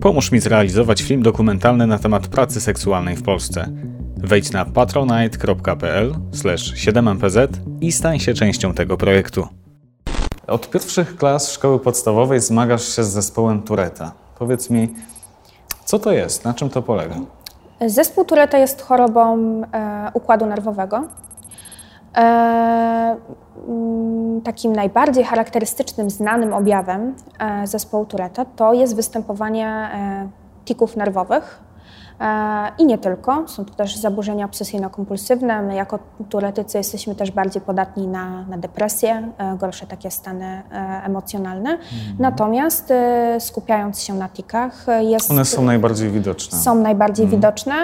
Pomóż mi zrealizować film dokumentalny na temat pracy seksualnej w Polsce. Wejdź na patronite.pl 7mpz i stań się częścią tego projektu. Od pierwszych klas szkoły podstawowej zmagasz się z zespołem Tureta. Powiedz mi, co to jest, na czym to polega? Zespół Tureta jest chorobą e, układu nerwowego. E, mm, takim najbardziej charakterystycznym, znanym objawem e, zespołu Tureta to jest występowanie e, tików nerwowych, I nie tylko, są to też zaburzenia obsesyjno-kompulsywne. My jako turetycy jesteśmy też bardziej podatni na, na depresję, e, gorsze takie stany e, emocjonalne. Mhm. Natomiast skupiając się na tikach jest... One są najbardziej widoczne. Są najbardziej mhm. widoczne,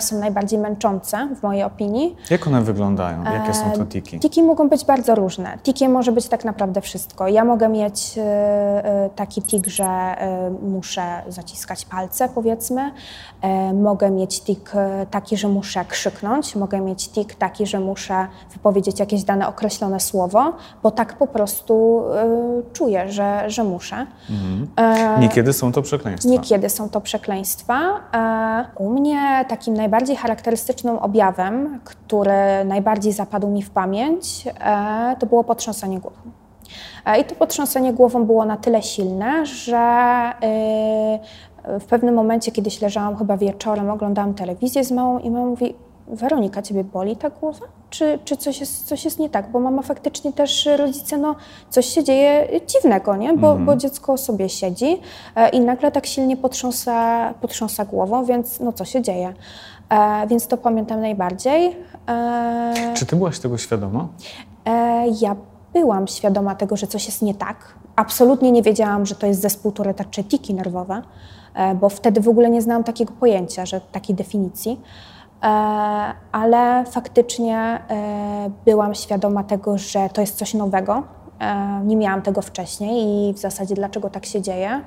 są najbardziej męczące w mojej opinii. Jak one wyglądają? Jakie są to tiki? Tiki mogą być bardzo różne. Tikiem może być tak naprawdę wszystko. Ja mogę mieć taki tik, że muszę zaciskać palce powiedzmy, mogę mieć tik e, taki, że muszę krzyknąć, mogę mieć tik taki, że muszę wypowiedzieć jakieś dane określone słowo, bo tak po prostu y, czuję, że, że muszę. Mhm. E, niekiedy są to przekleństwa. Niekiedy są to przekleństwa. E, u mnie takim najbardziej charakterystycznym objawem, który najbardziej zapadł mi w pamięć, e, to było potrząsanie głową. I to potrząsanie głową było na tyle silne, że w pewnym momencie kiedyś leżałam chyba wieczorem, oglądałam telewizję z małą i mama mówi, Weronika, ciebie boli ta głowa? Czy, czy coś, jest, coś jest nie tak? Bo mama faktycznie też, rodzice, no coś się dzieje dziwnego, nie? Bo, mm. bo dziecko sobie siedzi e, i nagle tak silnie potrząsa, potrząsa głową, więc no co się dzieje? E, więc to pamiętam najbardziej. E, czy ty byłaś tego świadoma? E, ja byłam świadoma tego, że coś jest nie tak. Absolutnie nie wiedziałam, że to jest zespół Tureta czy tiki nerwowe. E, bo wtedy w ogóle nie znałam takiego pojęcia, że takiej definicji. E, ale faktycznie e, byłam świadoma tego, że to jest coś nowego. Nie miałam tego wcześniej i w zasadzie dlaczego tak się dzieje,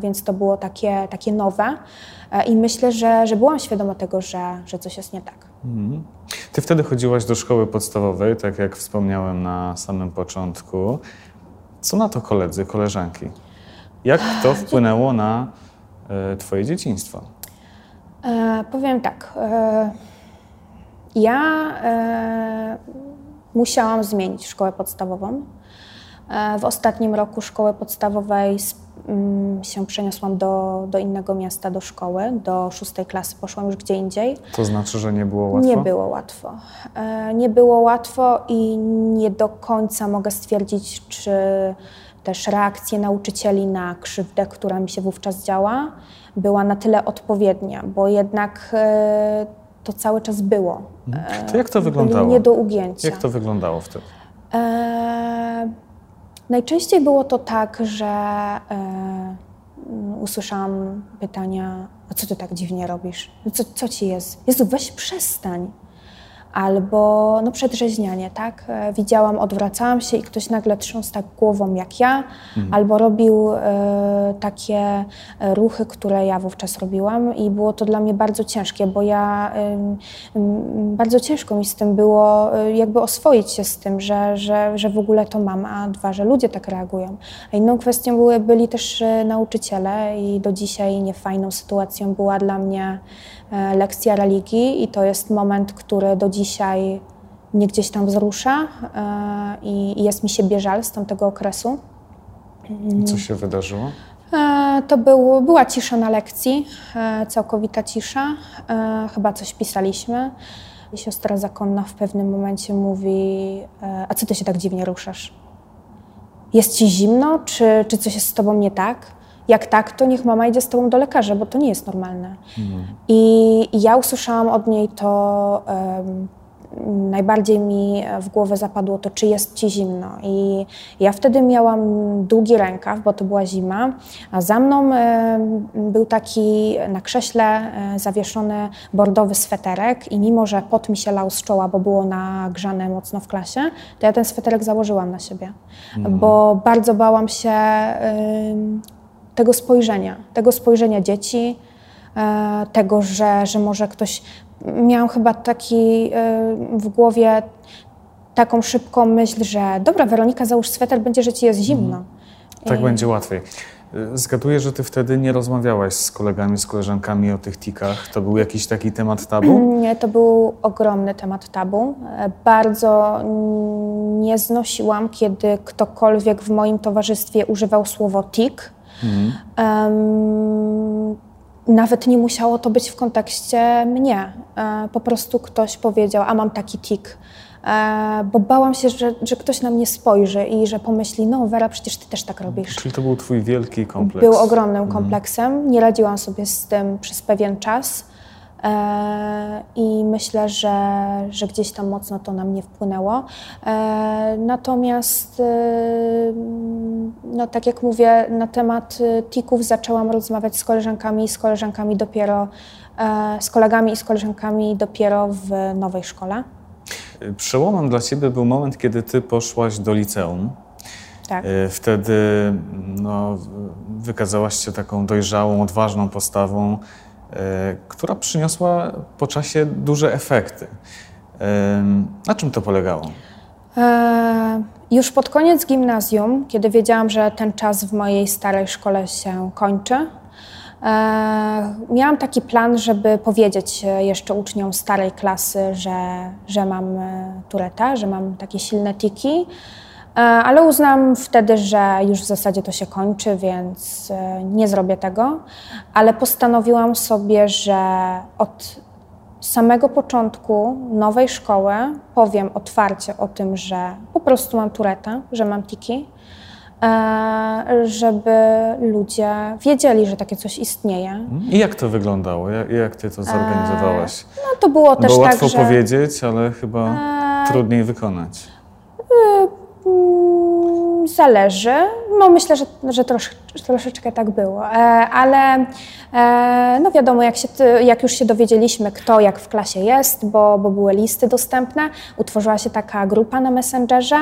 więc to było takie, takie nowe. I myślę, że, że byłam świadoma tego, że, że coś jest nie tak. Mhm. Ty wtedy chodziłaś do szkoły podstawowej, tak jak wspomniałem na samym początku. Co na to koledzy, koleżanki? Jak to wpłynęło na twoje dzieciństwo? E, powiem tak. E, ja e, musiałam zmienić szkołę podstawową. E, w ostatnim roku szkoły podstawowej mm, się przeniosłam do, do innego miasta, do szkoły. Do szóstej klasy poszłam już gdzie indziej. To znaczy, że nie było łatwo? Nie było łatwo. E, nie było łatwo i nie do końca mogę stwierdzić, czy też reakcja nauczycieli na krzywdę, która mi się wówczas działa, była na tyle odpowiednia, bo jednak e, to cały czas było. Mhm. To jak to wyglądało? Nie do ugięcia. Jak to wyglądało wtedy? E, najczęściej było to tak, że e, usłyszałam pytania, a co ty tak dziwnie robisz? Co, co ci jest? Jezu, weź przestań albo no, przedrzeźnianie, tak? E, widziałam, odwracałam się i ktoś nagle trząsł tak głową jak ja, mhm. albo robił e, takie e, ruchy, które ja wówczas robiłam i było to dla mnie bardzo ciężkie, bo ja e, bardzo ciężko mi z tym było jakby oswoić się z tym, że, że, że w ogóle to mam, a dwa, że ludzie tak reagują. A inną kwestią były, byli też nauczyciele i do dzisiaj niefajną sytuacją była dla mnie lekcja religii i to jest moment, który do dzisiaj mnie gdzieś tam wzrusza e, i jest mi siebie żal z tamtego okresu. Co się wydarzyło? E, to był, była cisza na lekcji, e, całkowita cisza. Chyba coś pisaliśmy. I siostra zakonna w pewnym momencie mówi: A co ty się tak dziwnie ruszasz? Jest ci zimno, czy, czy coś jest z tobą nie tak? Jak tak, to niech mama idzie z tobą do lekarza, bo to nie jest normalne. Mhm. I, I, ja usłyszałam od niej to, um, najbardziej mi w głowę zapadło to, czy jest ci zimno. I ja wtedy miałam długi rękaw, bo to była zima, a za mną był taki na krześle e, zawieszony bordowy sweterek i mimo, że pot mi się lał z czoła, bo było nagrzane mocno w klasie, to ja ten sweterek założyłam na siebie, mhm. bo bardzo bałam się tego spojrzenia, tego spojrzenia dzieci, e, tego, że, że może ktoś. Miałam chyba taki e, w głowie taką szybką myśl, że dobra, Weronika, załóż sweter, będzie, że ci jest zimno. Tak I... będzie łatwiej. Y, zgaduję, że ty wtedy nie rozmawiałaś z kolegami, z koleżankami o tych tikach. To był jakiś taki temat tabu? Nie, to był ogromny temat tabu. E, bardzo nie znosiłam, kiedy ktokolwiek w moim towarzystwie używał słowo tik. Mhm. Um, nawet nie musiało to być w kontekście mnie. E, po prostu ktoś powiedział, a mam taki tik. E, bo bałam się, że, że ktoś na mnie spojrzy i że pomyśli, no Wera, przecież ty też tak robisz. Czyli to był twój wielki kompleks. Był ogromnym mhm. kompleksem. Nie radziłam sobie z tym przez pewien czas. E, I myślę, że, że gdzieś tam mocno to na mnie wpłynęło. Natomiast, no tak jak mówię, na temat tików zaczęłam rozmawiać z koleżankami i z koleżankami dopiero, z kolegami i z koleżankami dopiero w nowej szkole. Przełomem dla Ciebie był moment, kiedy Ty poszłaś do liceum. Tak. E, wtedy no, wykazałaś się taką dojrzałą, odważną postawą, e, która przyniosła po czasie duże efekty. E, na czym to polegało? już pod koniec gimnazjum, kiedy wiedziałam, że ten czas w mojej starej szkole się kończy, E, miałam taki plan, żeby powiedzieć jeszcze uczniom starej klasy, że, że mam e, tureta, że mam takie silne tiki, e, ale uznałam wtedy, że już w zasadzie to się kończy, więc nie zrobię tego. Ale postanowiłam sobie, że od samego początku nowej szkoły powiem otwarcie o tym, że po prostu mam tureta, że mam tiki E, żeby ludzie wiedzieli, że takie coś istnieje. Mhm. I jak to wyglądało? Jak, jak ty to zorganizowałaś? E, no to było też Bo tak, łatwo że... powiedzieć, ale chyba e, trudniej wykonać. Zależy. No myślę, że, że trosz, troszeczkę tak było, ale no wiadomo, jak, się, jak już się dowiedzieliśmy, kto jak w klasie jest, bo, bo były listy dostępne, utworzyła się taka grupa na Messengerze,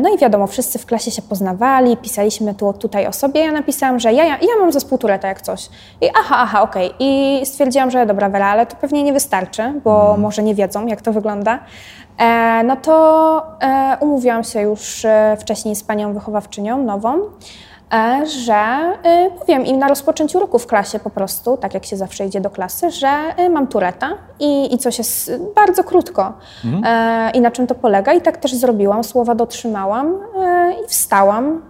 no i wiadomo, wszyscy w klasie się poznawali, pisaliśmy tu, tutaj o sobie, ja napisałam, że ja, ja, ja mam zespół Tureta jak coś. I aha, aha, okej. Okay. I stwierdziłam, że dobra Wera, ale to pewnie nie wystarczy, bo hmm. może nie wiedzą, jak to wygląda. E, no to e, umówiłam się już e, wcześniej z panią wychowawczynią nową, że powiem im na rozpoczęciu roku w klasie po prostu, tak jak się zawsze idzie do klasy, że mam tureta i, i coś jest bardzo krótko mhm. i na czym to polega. I tak też zrobiłam, słowa dotrzymałam i wstałam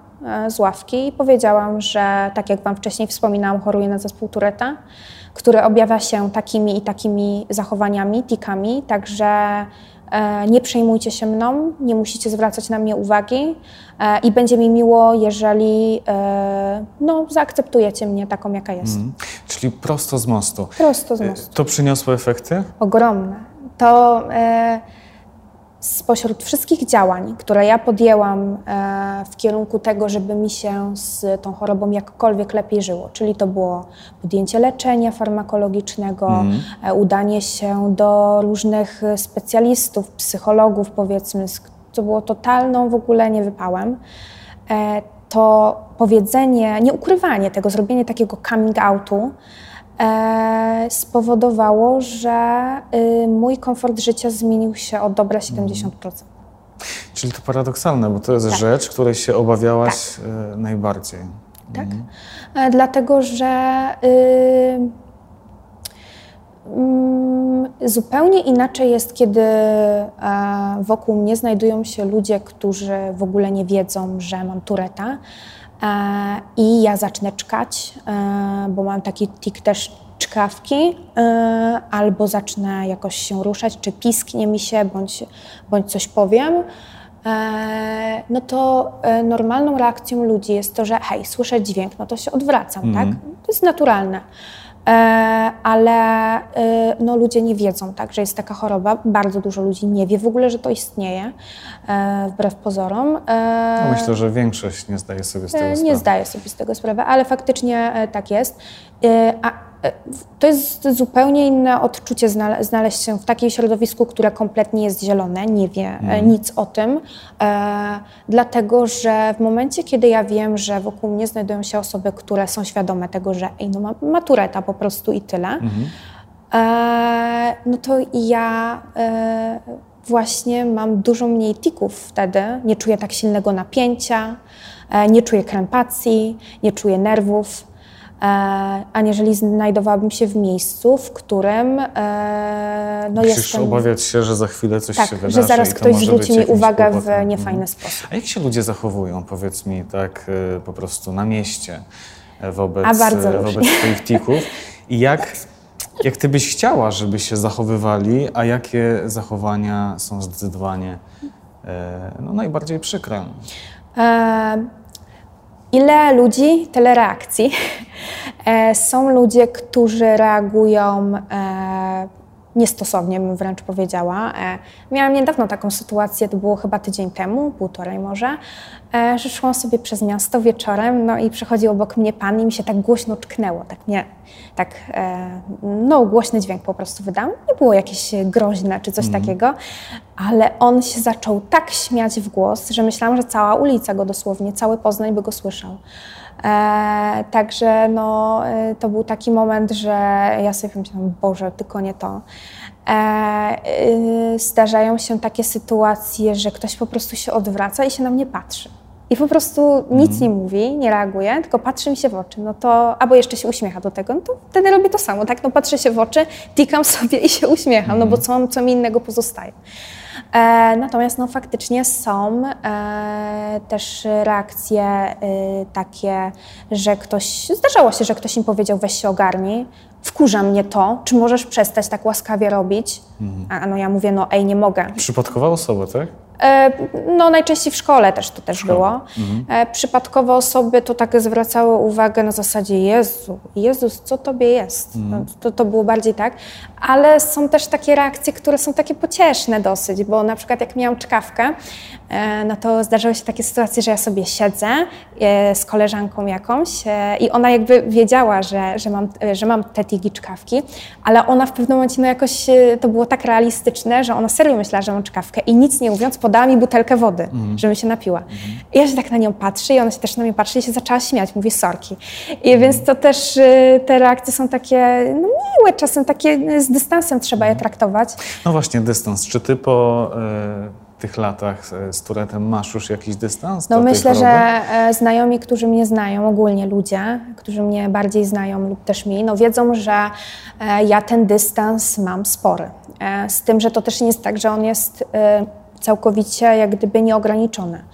z ławki i powiedziałam, że tak jak Wam wcześniej wspominałam, choruję na zespół Tureta, który objawia się takimi i takimi zachowaniami, tikami, także E, nie przejmujcie się mną, nie musicie zwracać na mnie uwagi e, i będzie mi miło, jeżeli e, no, zaakceptujecie mnie taką, jaka jest. Mm. Czyli prosto z mostu. Prosto z mostu. To przyniosło efekty? Ogromne. To spośród wszystkich działań, które ja podjęłam e, w kierunku tego, żeby mi się z tą chorobą jakkolwiek lepiej żyło, czyli to było podjęcie leczenia farmakologicznego, mm. udanie się do różnych specjalistów, psychologów, powiedzmy, co było totalną w ogóle niewypałem, e, to powiedzenie, nie ukrywanie tego, zrobienie takiego coming outu, spowodowało, że y, mój komfort życia zmienił się o dobre 70%. Czyli to paradoksalne, bo to jest tak. rzecz, której się obawiałaś tak. y, najbardziej. Tak, mhm. e, dlatego że y, mm, zupełnie inaczej jest, kiedy e, wokół mnie znajdują się ludzie, którzy w ogóle nie wiedzą, że mam tureta E, i ja zacznę czkać, e, bo mam taki tik też czkawki, e, albo zacznę jakoś się ruszać, czy pisknie mi się, bądź, bądź coś powiem, no to normalną reakcją ludzi jest to, że hej, słyszę dźwięk, no to się odwracam, mm. tak? To jest naturalne. E, ale e, no, ludzie nie wiedzą, tak, że jest taka choroba. Bardzo dużo ludzi nie wie w ogóle, że to istnieje, e, wbrew pozorom. No myślę, że większość nie zdaje sobie z tego sprawy. Nie zdaje sobie z tego sprawy, ale faktycznie tak jest. A to jest zupełnie inne odczucie znaleźć się w takim środowisku, które kompletnie jest zielone, nie wie mm. nic o tym, e, dlatego że w momencie, kiedy ja wiem, że wokół mnie znajdują się osoby, które są świadome tego, że ej, no, matureta po prostu i tyle, mm -hmm. e, no to ja e, właśnie mam dużo mniej tików wtedy, nie czuję tak silnego napięcia, E, nie czuję krępacji, nie czuję nerwów. E, aniżeli znajdowałabym się w miejscu, w którym e, no Musisz jestem... obawiać się, że za chwilę coś tak, się wydarzy że zaraz ktoś zwróci mi uwagę w kłopotem. niefajny Mhm. sposób. A jak się ludzie zachowują, powiedz mi, tak y, po prostu na mieście e, wobec, e, wobec twoich tików? I jak, jak ty byś chciała, żeby się zachowywali, a jakie zachowania są zdecydowanie e, no, najbardziej przykre? E, Ile ludzi, tyle reakcji. E, Są ludzie, którzy reagują e, niestosownie, bym wręcz powiedziała. E, Miałam niedawno taką sytuację, to było chyba tydzień temu, półtorej może, że szłam sobie przez miasto wieczorem, no i przechodził obok mnie pan i mi się tak głośno czknęło, tak mnie, tak, no głośny dźwięk po prostu wydał. Nie było jakieś groźne czy coś takiego, ale on się zaczął tak śmiać w głos, że myślałam, że cała ulica go dosłownie, cały Poznań by go słyszał. E, także no, e, to był taki moment, że ja sobie pomyślałam, Boże, tylko nie to. E, y, zdarzają się takie sytuacje, że ktoś po prostu się odwraca i się na mnie patrzy. I po prostu nic nie mówi, nie reaguje, tylko patrzy mi się w oczy. No to, albo jeszcze się uśmiecha do tego, no to wtedy robię to samo, tak? No patrzę się w oczy, tikam sobie i się uśmiecham, no bo co, co mi innego pozostaje. E, natomiast no, faktycznie są e, też reakcje e, takie, że ktoś, zdarzało się, że ktoś im powiedział weź się ogarnij, wkurza mnie to, czy możesz przestać tak łaskawie robić? A no ja mówię, no ej, nie mogę. Przypadkowa osoba, tak? E, No najczęściej w szkole też to też było. E, Przypadkowe osoby to tak zwracały uwagę na zasadzie Jezu, Jezus, co tobie jest? No, to, to było bardziej tak. Ale są też takie reakcje, które są takie pocieszne dosyć, bo na przykład jak miałam czkawkę, e, no to zdarzały się takie sytuacje, że ja sobie siedzę z koleżanką jakąś i ona jakby wiedziała, że, że, mam, że mam te tigi czkawki, ale ona w pewnym momencie no jakoś to było tak realistyczne, że ona serio myślała, że mam czkawkę i nic nie mówiąc podała mi butelkę wody, żebym się napiła. I ja się tak na nią patrzę i ona się też na mnie patrzy i się zaczęła śmiać, mówi sorki. I więc to też e, te reakcje są takie no, miłe, czasem takie e, z dystansem trzeba je traktować. No właśnie, dystans. Czy ty po e, tych latach z Turetem masz już jakiś dystans No myślę, że e, znajomi, którzy mnie znają, ogólnie ludzie, którzy mnie bardziej znają lub też mniej, no wiedzą, że e, ja ten dystans mam spory. E, Z tym, że to też nie jest tak, że on jest całkowicie jak gdyby nieograniczony.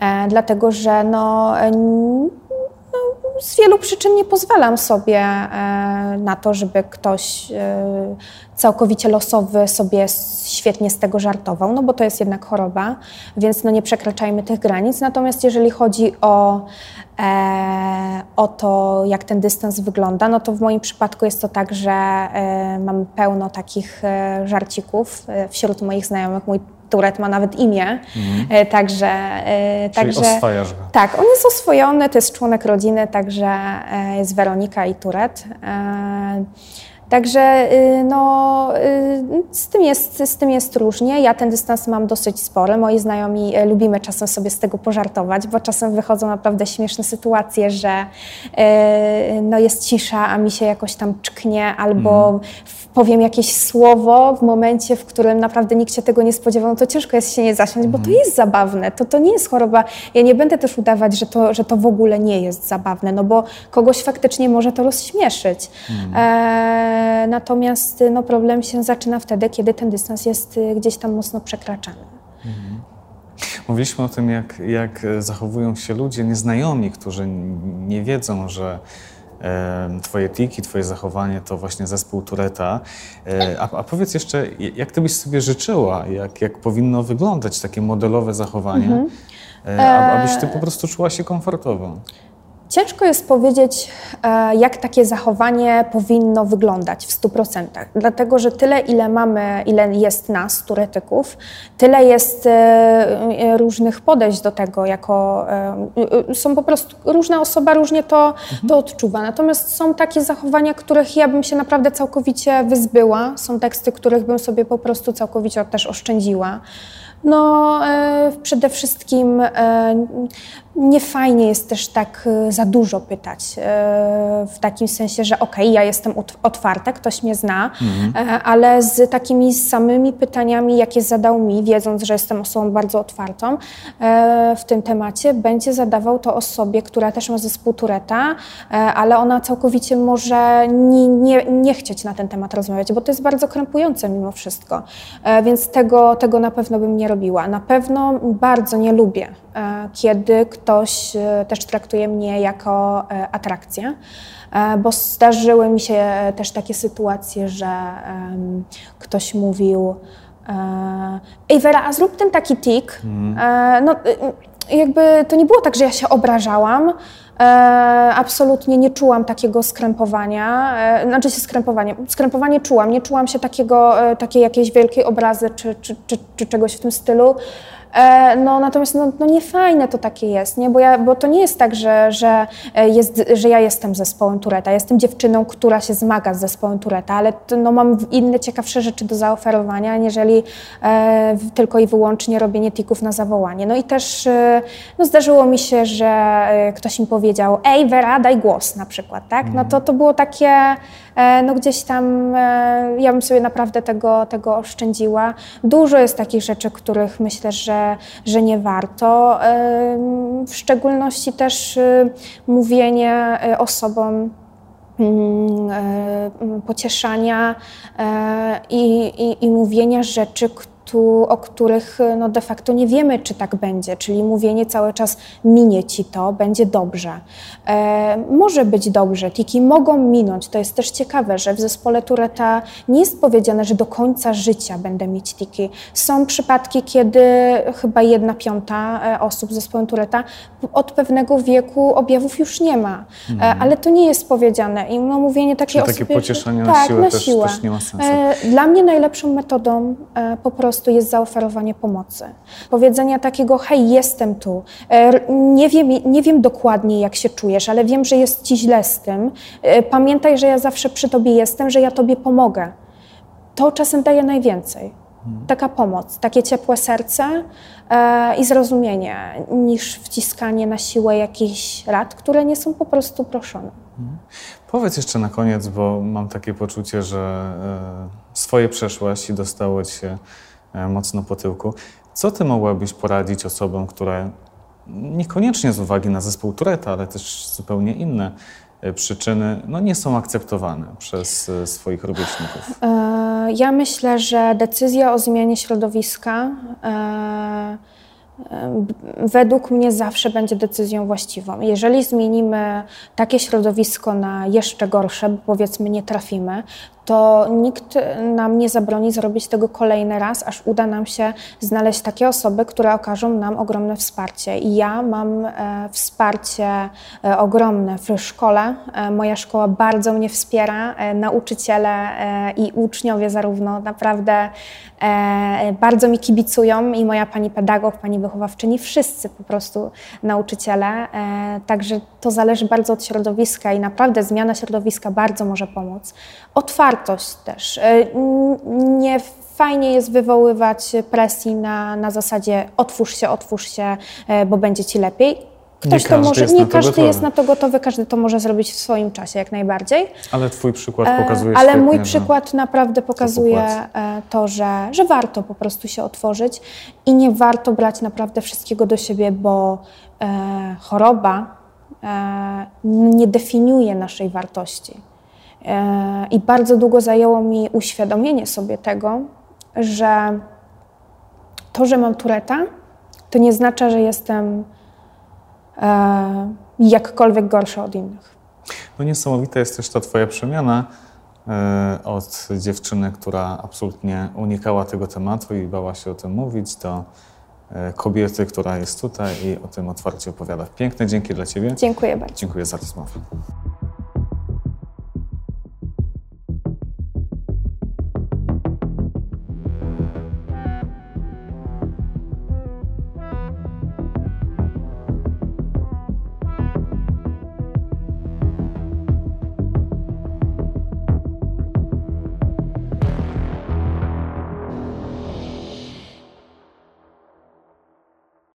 E, Dlatego, że no, e, no, z wielu przyczyn nie pozwalam sobie e, na to, żeby ktoś całkowicie losowy sobie świetnie z tego żartował, no bo to jest jednak choroba, więc no nie przekraczajmy tych granic. Natomiast jeżeli chodzi o, o to, jak ten dystans wygląda, no to w moim przypadku jest to tak, że mam pełno takich żarcików wśród moich znajomych. Mój Turet ma nawet imię, e, także... E, Czyli także oswajasz go. tak, on jest oswojony, to jest członek rodziny, także e, jest Weronika i Turet. Także y, no, y, z, tym jest, z tym jest różnie. Ja ten dystans mam dosyć spory. Moi znajomi e, lubimy czasem sobie z tego pożartować, bo czasem wychodzą naprawdę śmieszne sytuacje, że e, no, jest cisza, a mi się jakoś tam czknie, albo w- powiem jakieś słowo w momencie, w którym naprawdę nikt się tego nie spodziewał, no to ciężko jest się nie zaśmiać, bo to jest zabawne. To, to nie jest choroba. Ja nie będę też udawać, że to, że to w ogóle nie jest zabawne, no bo kogoś faktycznie może to rozśmieszyć. E, natomiast no, problem się zaczyna wtedy, kiedy ten dystans jest y, gdzieś tam mocno przekraczany. Mówiliśmy o tym, jak, jak e, zachowują się ludzie nieznajomi, którzy nie wiedzą, że e, twoje tiki, twoje zachowanie to właśnie zespół Tureta. E, a, a powiedz jeszcze, jak ty byś sobie życzyła, jak, jak powinno wyglądać takie modelowe zachowanie, e, a- abyś ty po prostu czuła się komfortowo? Ciężko jest powiedzieć, e, jak takie zachowanie powinno wyglądać w 100%, dlatego że tyle, ile mamy, ile jest nas, turetyków, tyle jest e, e, różnych podejść do tego, jako są po prostu, różna osoba różnie to, to odczuwa. Natomiast są takie zachowania, których ja bym się naprawdę całkowicie wyzbyła, są teksty, których bym sobie po prostu całkowicie też oszczędziła. No, przede wszystkim e, nie fajnie jest też tak y, za dużo pytać. y, W takim sensie, że okej, ja jestem otwarta, ktoś mnie zna, e, ale z takimi samymi pytaniami, jakie zadał mi, wiedząc, że jestem osobą bardzo otwartą e, w tym temacie, będzie zadawał to osobie, która też ma zespół Tureta, e, ale ona całkowicie może nie, nie, nie chcieć na ten temat rozmawiać, bo to jest bardzo krępujące mimo wszystko. Więc tego, tego na pewno bym nie robiła. Na pewno bardzo nie lubię, kiedy ktoś e, też traktuje mnie jako e, atrakcję, e, bo zdarzyły mi się też takie sytuacje, że ktoś mówił Ej Wera, a zrób ten taki tik. E, No, y, jakby to nie było tak, że ja się obrażałam, absolutnie nie czułam takiego skrępowania, e, znaczy się skrępowanie, skrępowanie czułam, nie czułam się takiego, takiej jakiejś wielkiej obrazy czy, czy, czy, czy czegoś w tym stylu. E, no natomiast no, no niefajne to takie jest, nie? Bo, ja, bo to nie jest tak, że, że, e, jest, że ja jestem zespołem Tureta, jestem dziewczyną, która się zmaga z zespołem Tureta, ale no, mam inne ciekawsze rzeczy do zaoferowania, aniżeli e, tylko i wyłącznie robienie tików na zawołanie. No i też e, no, zdarzyło mi się, że e, ktoś mi powiedział, ej Wera, daj głos na przykład, tak? No to to było takie, e, no gdzieś tam, ja bym sobie naprawdę tego, tego oszczędziła. Dużo jest takich rzeczy, których myślę, że, że nie warto. W szczególności też e, mówienie e, osobom, mm, mm, pocieszania e, i, i, i mówienia rzeczy, o których no, de facto nie wiemy, czy tak będzie, czyli mówienie cały czas minie ci to, będzie dobrze. E, może być dobrze, tiki mogą minąć. To jest też ciekawe, że w zespole Tureta nie jest powiedziane, że do końca życia będę mieć tiki. Są przypadki, kiedy chyba jedna piąta e, osób z zespołem Tureta od pewnego wieku objawów już nie ma. E, Ale to nie jest powiedziane. I no, mówienie takiej Czyli takie osobie, pocieszanie na tak, siłę na też- siłę. też nie ma sensu. E, Dla mnie najlepszą metodą e, po prostu jest zaoferowanie pomocy. Powiedzenia takiego, hej, jestem tu. E, Nie wiem, nie wiem dokładnie, jak się czujesz, ale wiem, że jest ci źle z tym. E, Pamiętaj, że ja zawsze przy tobie jestem, że ja tobie pomogę. To czasem daje najwięcej. Taka pomoc, takie ciepłe serce e, i zrozumienie, niż wciskanie na siłę jakichś rad, które nie są po prostu proszone. Powiedz jeszcze na koniec, bo mam takie poczucie, że swoje przeszłaś i dostało ci się mocno po tyłku. Co ty mogłabyś poradzić osobom, które niekoniecznie z uwagi na zespół Tureta, ale też zupełnie inne e, przyczyny, no nie są akceptowane przez e, swoich rówieśników? E, Ja myślę, że decyzja o zmianie środowiska e, e, według mnie zawsze będzie decyzją właściwą. Jeżeli zmienimy takie środowisko na jeszcze gorsze, bo powiedzmy nie trafimy, to nikt nam nie zabroni zrobić tego kolejny raz, aż uda nam się znaleźć takie osoby, które okażą nam ogromne wsparcie. I ja mam e, wsparcie e, ogromne w szkole. E, moja szkoła bardzo mnie wspiera, nauczyciele i uczniowie zarówno naprawdę bardzo mi kibicują i moja pani pedagog, pani wychowawczyni, wszyscy po prostu nauczyciele. Także to zależy bardzo od środowiska i naprawdę zmiana środowiska bardzo może pomóc. Otwartość też. E, Nie fajnie jest wywoływać presji na, na zasadzie otwórz się, otwórz się, e, bo będzie ci lepiej. Ktoś to każdy może, nie to każdy gotowy. jest na to gotowy, każdy to może zrobić w swoim czasie jak najbardziej. Ale twój przykład E, pokazuje Ale świetnie, mój przykład naprawdę pokazuje e, to, że, że warto po prostu się otworzyć i nie warto brać naprawdę wszystkiego do siebie, bo e, choroba e, nie definiuje naszej wartości. I bardzo długo zajęło mi uświadomienie sobie tego, że to, że mam tureta, to nie znaczy, że jestem e, jakkolwiek gorsza od innych. No niesamowita jest też ta twoja przemiana e, od dziewczyny, która absolutnie unikała tego tematu i bała się o tym mówić, do e, kobiety, która jest tutaj i o tym otwarcie opowiada. Piękne dzięki dla ciebie. Dziękuję bardzo. Dziękuję za rozmowę.